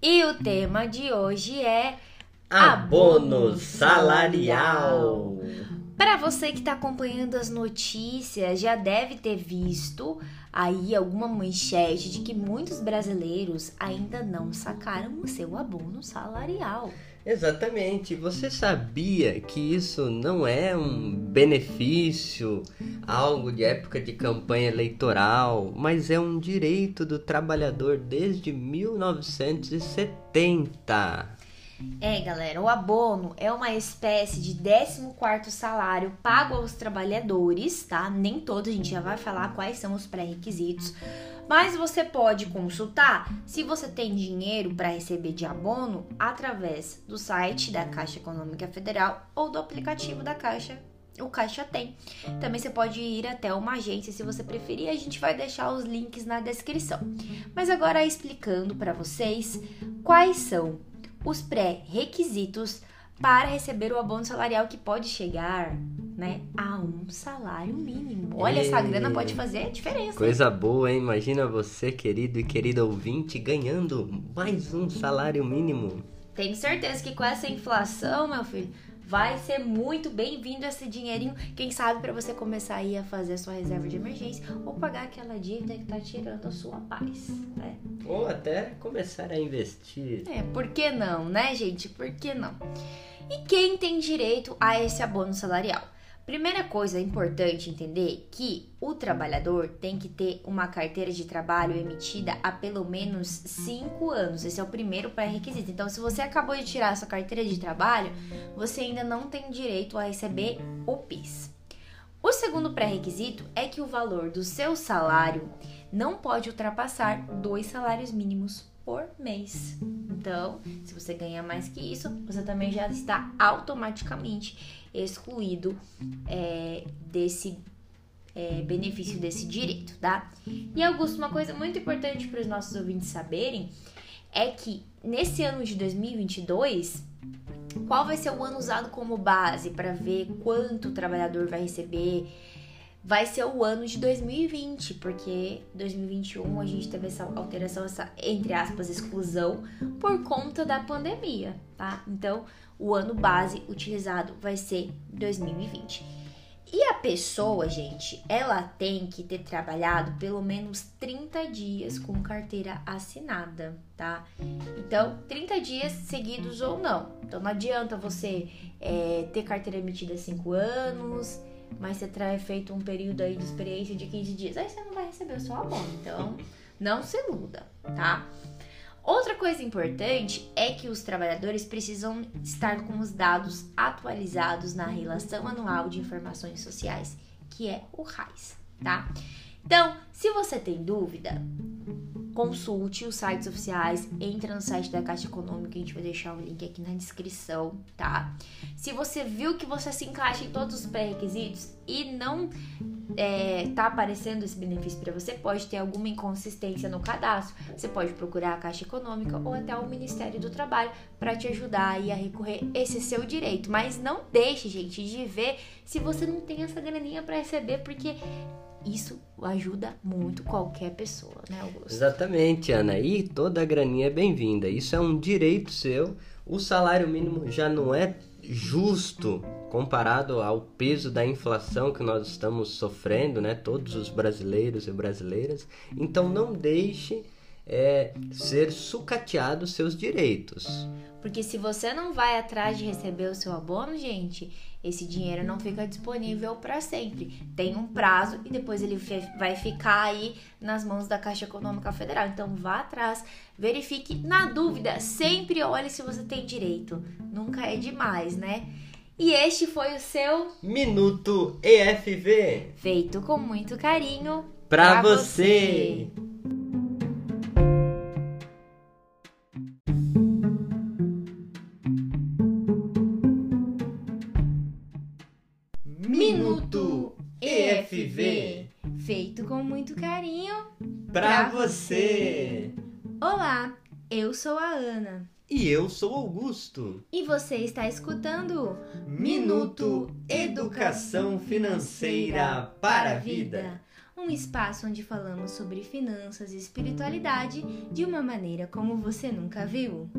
E o tema de hoje é Abono salarial. Para você que está acompanhando as notícias, já deve ter visto aí alguma manchete de que muitos brasileiros ainda não sacaram o seu abono salarial. Exatamente. Você sabia que isso não é um benefício, algo de época de campanha eleitoral, mas é um direito do trabalhador desde 1970. É, galera, o abono é uma espécie de 14º salário pago aos trabalhadores, tá? Nem todos, a gente já vai falar quais são os pré-requisitos, mas você pode consultar se você tem dinheiro para receber de abono através do site da Caixa Econômica Federal ou do aplicativo da Caixa o Caixa tem. Também você pode ir até uma agência se você preferir, a gente vai deixar os links na descrição. Mas agora explicando para vocês quais são os pré-requisitos para receber o abono salarial que pode chegar, né, a um salário mínimo. Olha, essa grana pode fazer a diferença. Coisa boa, hein? Imagina você, querido e querida ouvinte, ganhando mais um salário mínimo. Tenho certeza que com essa inflação, meu filho, vai ser muito bem-vindo esse dinheirinho, quem sabe para você começar aí a fazer a sua reserva de emergência ou pagar aquela dívida que tá tirando a sua paz, né? Ou até começar a investir. É, por que não, né, gente? Por que não? E quem tem direito a esse abono salarial? Primeira coisa importante entender que o trabalhador tem que ter uma carteira de trabalho emitida há pelo menos 5 anos. Esse é o primeiro pré-requisito. Então, se você acabou de tirar a sua carteira de trabalho, você ainda não tem direito a receber o PIS. O segundo pré-requisito é que o valor do seu salário não pode ultrapassar dois salários mínimos por mês. Então, se você ganha mais que isso, você também já está automaticamente excluído é, desse é, benefício desse direito, tá? E Augusto, uma coisa muito importante para os nossos ouvintes saberem é que nesse ano de 2022, qual vai ser o ano usado como base para ver quanto o trabalhador vai receber? Vai ser o ano de 2020, porque 2021 a gente teve essa alteração, essa entre aspas exclusão por conta da pandemia, tá? Então, o ano base utilizado vai ser 2020. E a pessoa, gente, ela tem que ter trabalhado pelo menos 30 dias com carteira assinada, tá? Então, 30 dias seguidos ou não. Então, não adianta você é, ter carteira emitida 5 anos, mas você traz feito um período aí de experiência de 15 dias. Aí você não vai receber o seu abono. Então, não se iluda, tá? Outra coisa importante é que os trabalhadores precisam estar com os dados atualizados na Relação Anual de Informações Sociais, que é o RAIS, tá? Então, se você tem dúvida, consulte os sites oficiais, entra no site da Caixa Econômica, a gente vai deixar o link aqui na descrição, tá? Se você viu que você se encaixa em todos os pré-requisitos e não é, tá aparecendo esse benefício para você, pode ter alguma inconsistência no cadastro. Você pode procurar a Caixa Econômica ou até o Ministério do Trabalho para te ajudar aí a recorrer esse seu direito. Mas não deixe, gente, de ver se você não tem essa graninha para receber, porque isso ajuda muito qualquer pessoa, né, Augusto? Exatamente, Ana. E toda a graninha é bem-vinda. Isso é um direito seu. O salário mínimo já não é justo comparado ao peso da inflação que nós estamos sofrendo, né? Todos os brasileiros e brasileiras. Então não deixe é, ser sucateado seus direitos. Porque se você não vai atrás de receber o seu abono, gente, esse dinheiro não fica disponível para sempre. Tem um prazo e depois ele vai ficar aí nas mãos da Caixa Econômica Federal. Então vá atrás, verifique. Na dúvida, sempre olhe se você tem direito. Nunca é demais, né? E este foi o seu Minuto EFV, feito com muito carinho para você. você. EFV. Feito com muito carinho pra você. Olá, eu sou a Ana. E eu sou Augusto. E você está escutando Minuto Educação Financeira para a Vida. um espaço onde falamos sobre finanças e espiritualidade de uma maneira como você nunca viu.